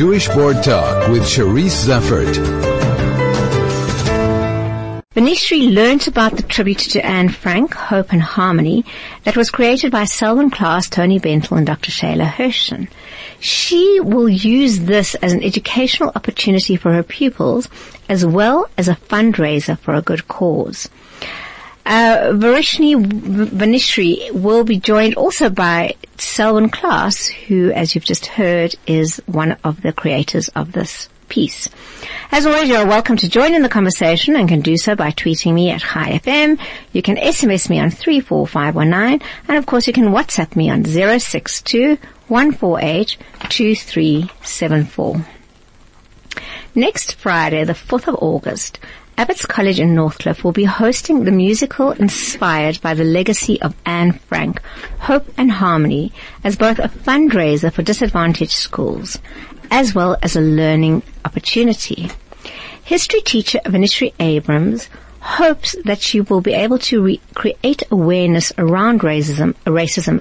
Jewish Board Talk with Cherise Zeffert. Vanishree learnt about the tribute to Anne Frank, Hope and Harmony, that was created by Selwyn Klass, Tony Bentel and Dr. Shayla Hirschen. She will use this as an educational opportunity for her pupils, as well as a fundraiser for a good cause. Uh, Varishni Vanishree will be joined also by Selwyn Klass, who, as you've just heard, is one of the creators of this piece. As always, you're welcome to join in the conversation and can do so by tweeting me at FM. You can SMS me on 34519 and of course you can WhatsApp me on 062 2374. Next Friday, the 4th of August, Abbots College in Northcliffe will be hosting the musical inspired by the legacy of Anne Frank, Hope and Harmony, as both a fundraiser for disadvantaged schools, as well as a learning opportunity. History teacher Vanishree Abrahams hopes that she will be able to re- create awareness around racism, racism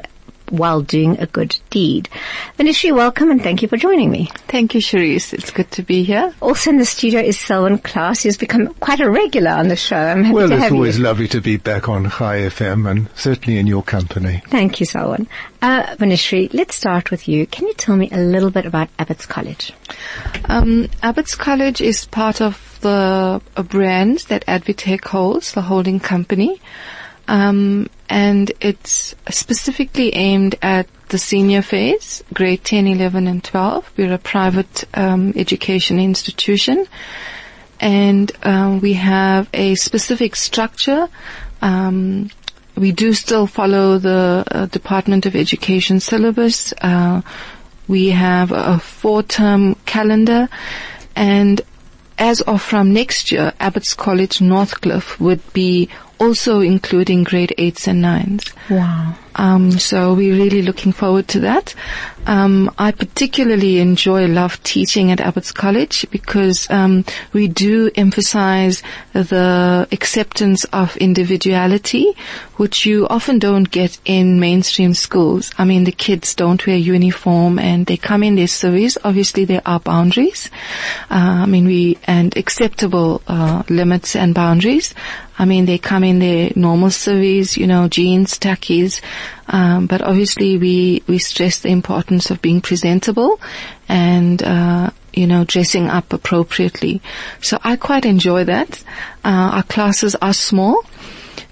while doing a good deed. Vanishree, welcome and thank you for joining me. Thank you, Cherise. It's good to be here. Also in the studio is Selwyn Klass, who's become quite a regular on the show. I'm happy well, to it's always lovely to be back on Chai FM and certainly in your company. Thank you, Selwyn. Uh, Vanishree, let's start with you. Can you tell me a little bit about Abbots College? Um, Abbots College is part of the a brand that ADvTECH holds, the holding company. Um, and it's specifically aimed at the senior phase, grade 10, 11 and 12. We're a private um, education institution and um, we have a specific structure. Um, we do still follow the uh, Department of Education syllabus. Uh, we have a four-term calendar and as of from next year, Abbots College Northcliffe would be also including grade 8s and 9s. Wow. Um, so we're really looking forward to that. Um, I particularly enjoy, love teaching at Abbots College because um, we do emphasize the acceptance of individuality, which you often don't get in mainstream schools. I mean, the kids don't wear uniform and they come in their service. Obviously, there are boundaries. Uh, I mean, we and acceptable uh, limits and boundaries. I mean, they come in their normal service, you know, jeans, tackies, um, but obviously we we stress the importance of being presentable and uh, you know dressing up appropriately. So I quite enjoy that. Uh, our classes are small,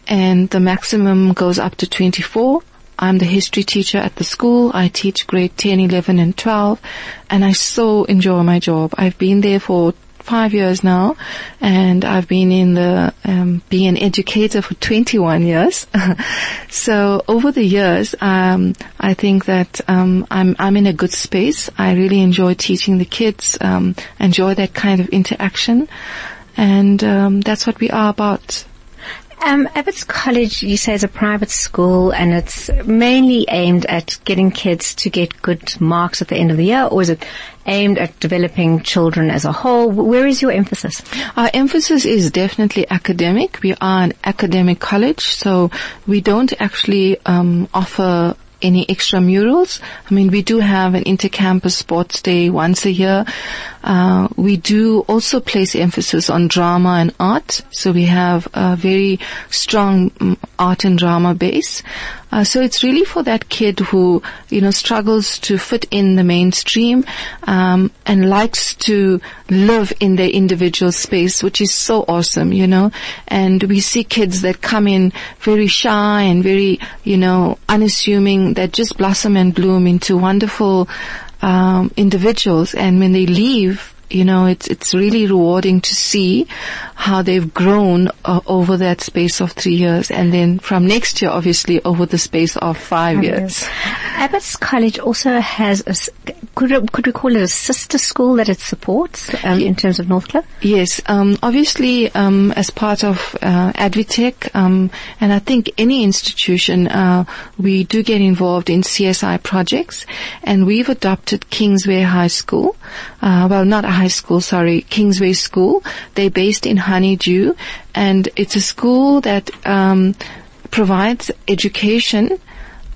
and the maximum goes up to 24. I'm the history teacher at the school. I teach grade 10, 11 and 12 and I so enjoy my job. I've been there for five years now, and I've been in the um, being an educator for 21 years. so over the years, um, I think that um, I'm I'm in a good space. I really enjoy teaching the kids. Um, enjoy that kind of interaction, and um, that's what we are about. Um, College, you say, is a private school and it's mainly aimed at getting kids to get good marks at the end of the year, or is it aimed at developing children as a whole? Where is your emphasis? Our emphasis is definitely academic. We are an academic college, so we don't actually um, offer any extramurals. I mean, we do have an intercampus sports day once a year. Uh, we do also place emphasis on drama and art. So we have a very strong um, art and drama base. Uh, so it's really for that kid who, you know, struggles to fit in the mainstream, um, and likes to live in their individual space, which is so awesome, you know. And we see kids that come in very shy and very, you know, unassuming that just blossom and bloom into wonderful, um, individuals. And when they leave, you know, it's it's really rewarding to see how they've grown uh, over that space of three years, and then from next year, obviously, over the space of five years. Abbots College also has a, could, could we call it a sister school that it supports um, in terms of Northcliffe? Yes, um, obviously, um, as part of uh, ADvTECH, um, and I think any institution, uh, we do get involved in CSI projects, and we've adopted Kingsway High School. Uh, well, not a high school, sorry, Kingsway School. They're based in Honeydew, and it's a school that um, provides education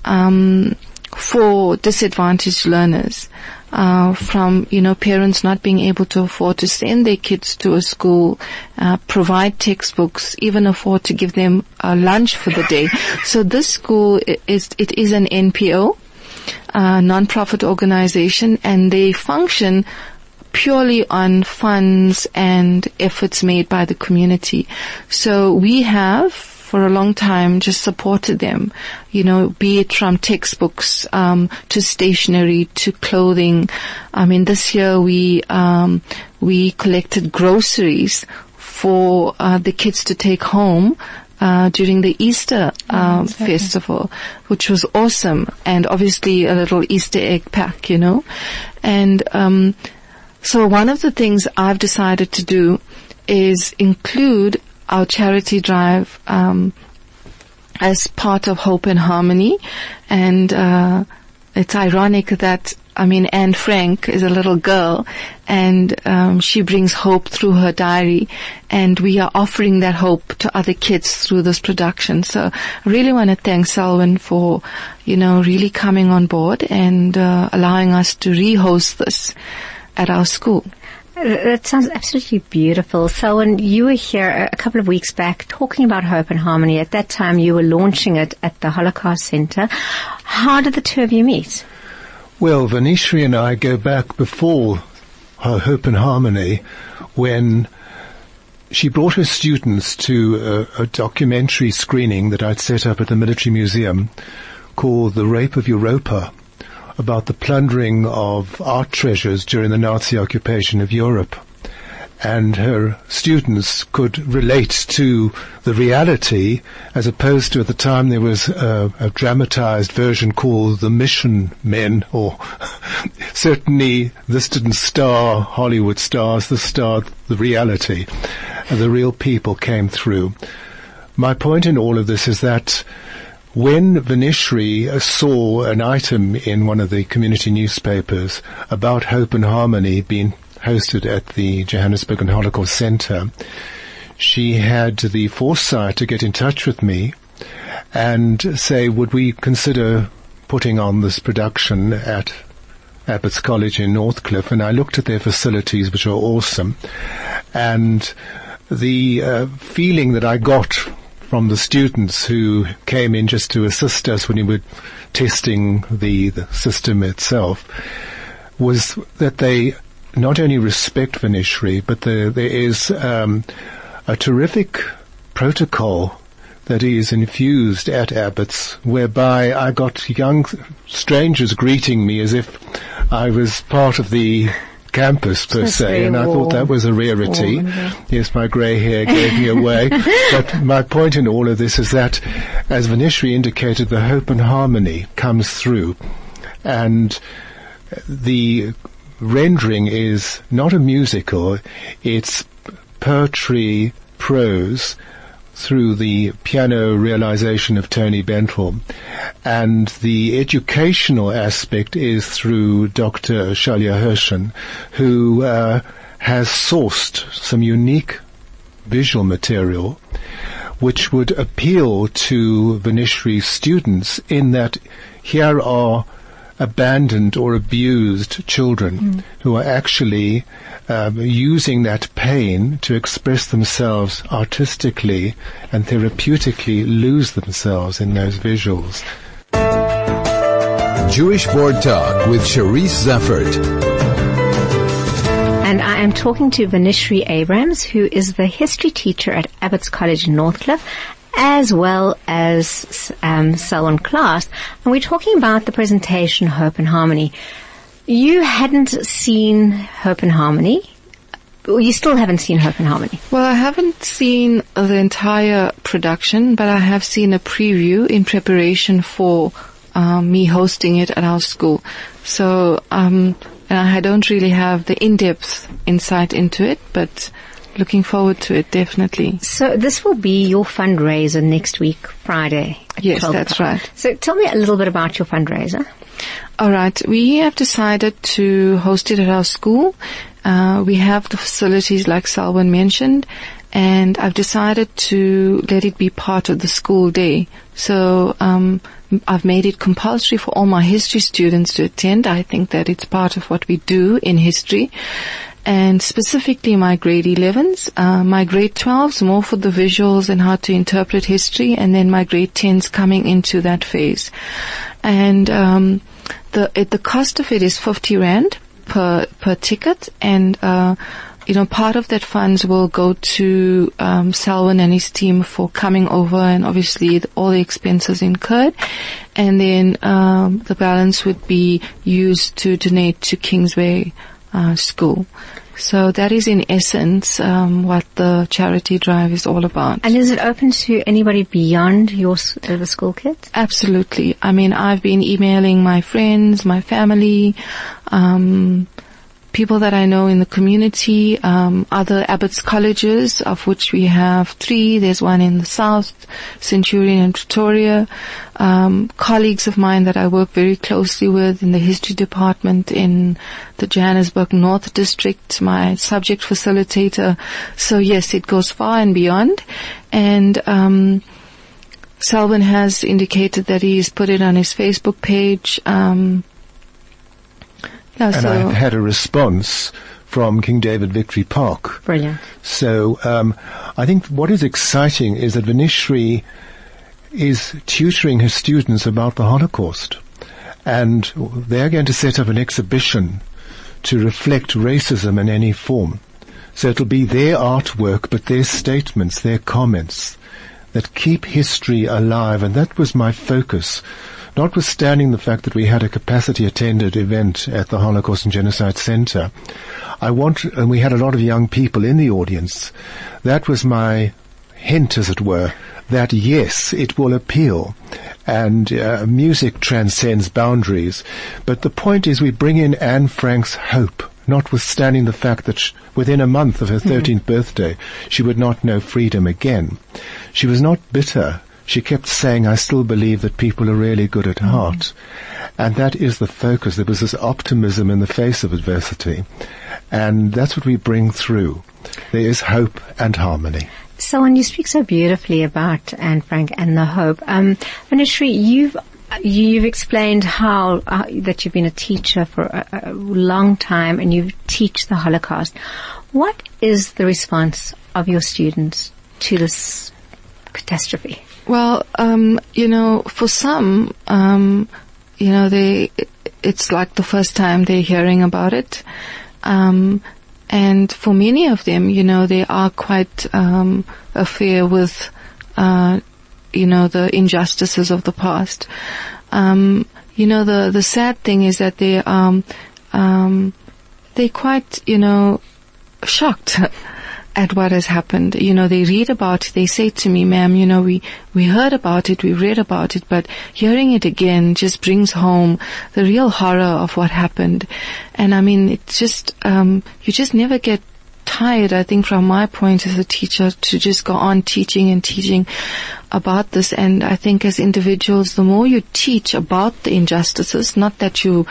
um, for disadvantaged learners. uh, from you know parents not being able to afford to send their kids to a school, uh, provide textbooks, even afford to give them a lunch for the day. So this school is it is an NPO, uh, non-profit organization, and they function purely on funds and efforts made by the community. So we have for a long time just supported them, you know, be it from textbooks um, to stationery to clothing. I mean, this year we um, we collected groceries for uh, the kids to take home uh, during the Easter um, festival, which was awesome, and obviously a little Easter egg pack, you know, and um, so one of the things I've decided to do is include our charity drive um, as part of Hope and Harmony, and uh, it's ironic that I mean Anne Frank is a little girl, and um, she brings hope through her diary, and we are offering that hope to other kids through this production. So I really want to thank Selwyn for, you know, really coming on board and uh, allowing us to re-host this at our school. That sounds absolutely beautiful. So when you were here a couple of weeks back talking about Hope and Harmony, at that time you were launching it at the Holocaust Center. How did the two of you meet? Well, Vanishree and I go back before Hope and Harmony when she brought her students to a, a documentary screening that I'd set up at the Military Museum called The Rape of Europa about the plundering of art treasures during the Nazi occupation of Europe. And her students could relate to the reality as opposed to at the time there was a, a dramatized version called The Monuments Men or certainly this didn't star Hollywood stars, this starred the reality. And the real people came through. My point in all of this is that when Vanishree uh, saw an item in one of the community newspapers about Hope and Harmony being hosted at the Johannesburg and Holocaust Center, she had the foresight to get in touch with me and say, would we consider putting on this production at Abbott's College in Northcliffe? And I looked at their facilities, which are awesome, and the uh, feeling that I got from the students who came in just to assist us when we were testing the, the system itself was that they not only respect Vanishree, but the, there is um, a terrific protocol that is infused at Abbott's, whereby I got young strangers greeting me as if I was part of the campus per That's se, and I thought that was a rarity. Warm. Yes, my grey hair gave me away. but my point in all of this is that, as Vanishree indicated, the hope and harmony comes through, and the rendering is not a musical; it's poetry, prose through the piano realization of Tony Bentel. And the educational aspect is through Dr. Shalia Hershen, who uh, has sourced some unique visual material which would appeal to Vanishree students in that here are abandoned or abused children who are actually um, using that pain to express themselves artistically and therapeutically lose themselves in those visuals. Jewish Board Talk with Cherise Zeffert. And I am talking to Vanishree Abrahams, who is the history teacher at Abbott's College in Northcliffe, as well as um, Selwyn Klass. And we're talking about the presentation Hope and Harmony. You hadn't seen Hope and Harmony. You still haven't seen Hope and Harmony. Well, I haven't seen the entire production, but I have seen a preview in preparation for um, me hosting it at our school. So, um, and I don't really have the in-depth insight into it, but looking forward to it definitely. So this will be your fundraiser next week, Friday. Yes, that's right. So tell me a little bit about your fundraiser. All right, we have decided to host it at our school. Uh, we have the facilities like Selwyn mentioned, and I've decided to let it be part of the school day. So um, I've made it compulsory for all my history students to attend. I think that it's part of what we do in history and specifically my grade 11s. Uh, my grade 12s more for the visuals and how to interpret history, and then my grade 10s coming into that phase. And um, the the cost of it is 50 rand per per ticket, and uh, you know, part of that funds will go to um, and his team for coming over, and obviously the, all the expenses incurred, and then um, the balance would be used to donate to Kingsway uh, School. So that is in essence um, what the charity drive is all about. And is it open to anybody beyond your uh, the school kids? Absolutely. I mean, I've been emailing my friends, my family, um, people that I know in the community, um, other Abbott's colleges, of which we have three. There's one in the south, Centurion and Pretoria. Um, colleagues of mine that I work very closely with in the history department in the Johannesburg North District, my subject facilitator. So yes, it goes far and beyond. And um, Selwyn has indicated that he's put it on his Facebook page. Um, yeah, and so I had a response from King David Victory Park. brilliant. So um, I think what is exciting is that Vanishree is tutoring her students about the Holocaust. And they're going to set up an exhibition to reflect racism in any form. So it'll be their artwork, but their statements, their comments that keep history alive. And that was my focus. Notwithstanding the fact that we had a capacity attended event at the Holocaust and Genocide Center, I want, and we had a lot of young people in the audience. That was my hint, as it were, that yes, it will appeal. And uh, music transcends boundaries. But the point is we bring in Anne Frank's hope, notwithstanding the fact that sh- within a month of her 13th birthday, she would not know freedom again. She was not bitter. She kept saying, I still believe that people are really good at heart. And that is the focus. There was this optimism in the face of adversity. And that's what we bring through. There is hope and harmony. So when you speak so beautifully about Anne Frank and the hope, um, Vanishree, you've you've explained how uh, that you've been a teacher for a, a long time and you teach the Holocaust. What is the response of your students to this catastrophe? Well, um, you know, for some, um, you know, they, it's like the first time they're hearing about it. Um, and for many of them, you know, they are quite, um, affair with, uh, you know, the injustices of the past. Um, you know, the, the sad thing is that they, um, um, they're quite, you know, shocked at what has happened. You know, they read about it, they say to me, ma'am, you know, we, we heard about it, we read about it, but hearing it again just brings home the real horror of what happened. And I mean, it's just, um, you just never get tired, I think, from my point as a teacher to just go on teaching and teaching about this. And I think as individuals, the more you teach about the injustices, not that you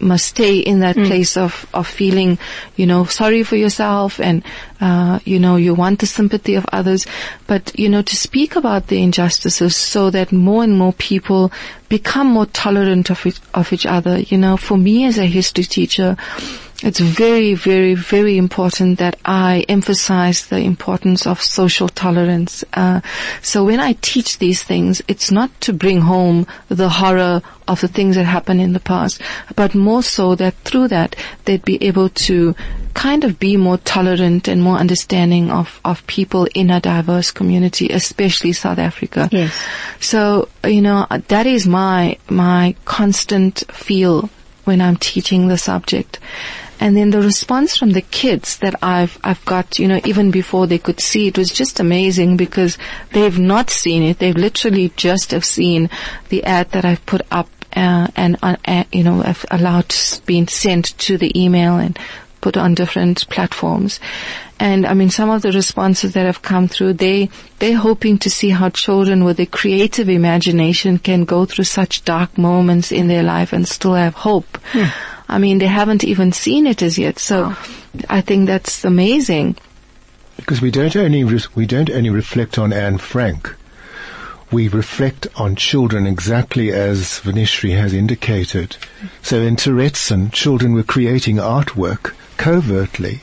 must stay in that place of, of feeling, you know, sorry for yourself and, uh, you know, you want the sympathy of others, but, you know, to speak about the injustices so that more and more people become more tolerant of each, of each other. You know, for me as a history teacher, it's very, very, very important that I emphasize the importance of social tolerance. Uh, so when I teach these things, it's not to bring home the horror of the things that happened in the past, but more so that through that they'd be able to kind of be more tolerant and more understanding of, of people in a diverse community, especially South Africa. Yes. So, you know, that is my, my constant feel when I'm teaching the subject. And then the response from the kids that I've, I've got, you know, even before they could see it was just amazing because they've not seen it. They've literally just have seen the ad that I've put up, uh, and, uh, uh, you know, I've allowed being sent to the email and put on different platforms. And I mean, some of the responses that have come through, they, they're hoping to see how children with a creative imagination can go through such dark moments in their life and still have hope. I mean, they haven't even seen it as yet. So I think that's amazing. Because we don't only re- we don't only reflect on Anne Frank. we reflect on children exactly as Vanishree has indicated. So in Terezin, children were creating artwork covertly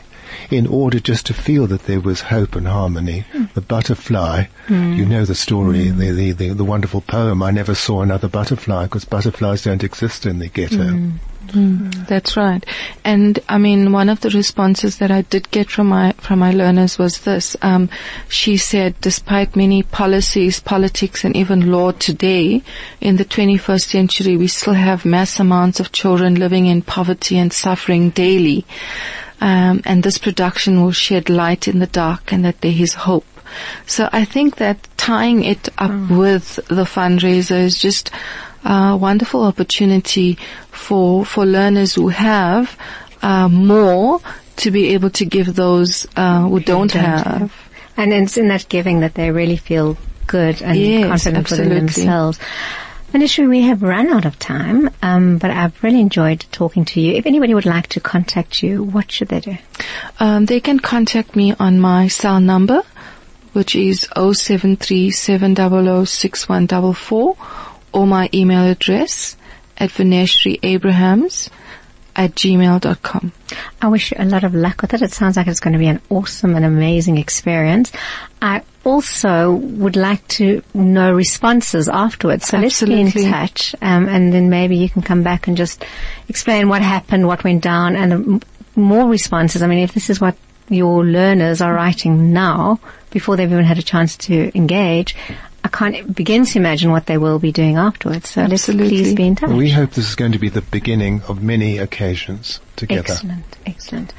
in order just to feel that there was hope and harmony. Hmm. The butterfly, hmm. you know the story, hmm. the, the, the, the wonderful poem, I never saw another butterfly because butterflies don't exist in the ghetto. That's right. And I mean, one of the responses that I did get from my, from my learners was this. Um, she said, despite many policies, politics and even law today, in the 21st century, we still have mass amounts of children living in poverty and suffering daily. Um, and this production will shed light in the dark and that there is hope. So I think that tying it up with the fundraiser is just a wonderful opportunity for for learners who have uh, more to be able to give those uh, who don't, don't have. have. And it's in that giving that they really feel good and Yes, confident within themselves. Initially, we have run out of time, um, but I've really enjoyed talking to you. If anybody would like to contact you, what should they do? Um, they can contact me on my cell number, which is 0737006144, or my email address at vaneshriabrahams at gmail.com. I wish you a lot of luck with it. It sounds like it's going to be an awesome and amazing experience. I also would like to know responses afterwards. So let's be in touch, um, and then maybe you can come back and just explain what happened, what went down, and um, more responses. I mean, if this is what your learners are writing now, before they've even had a chance to engage, I can't begin to imagine what they will be doing afterwards. So Absolutely. let's please be in touch. We hope this is going to be the beginning of many occasions together. Excellent, excellent.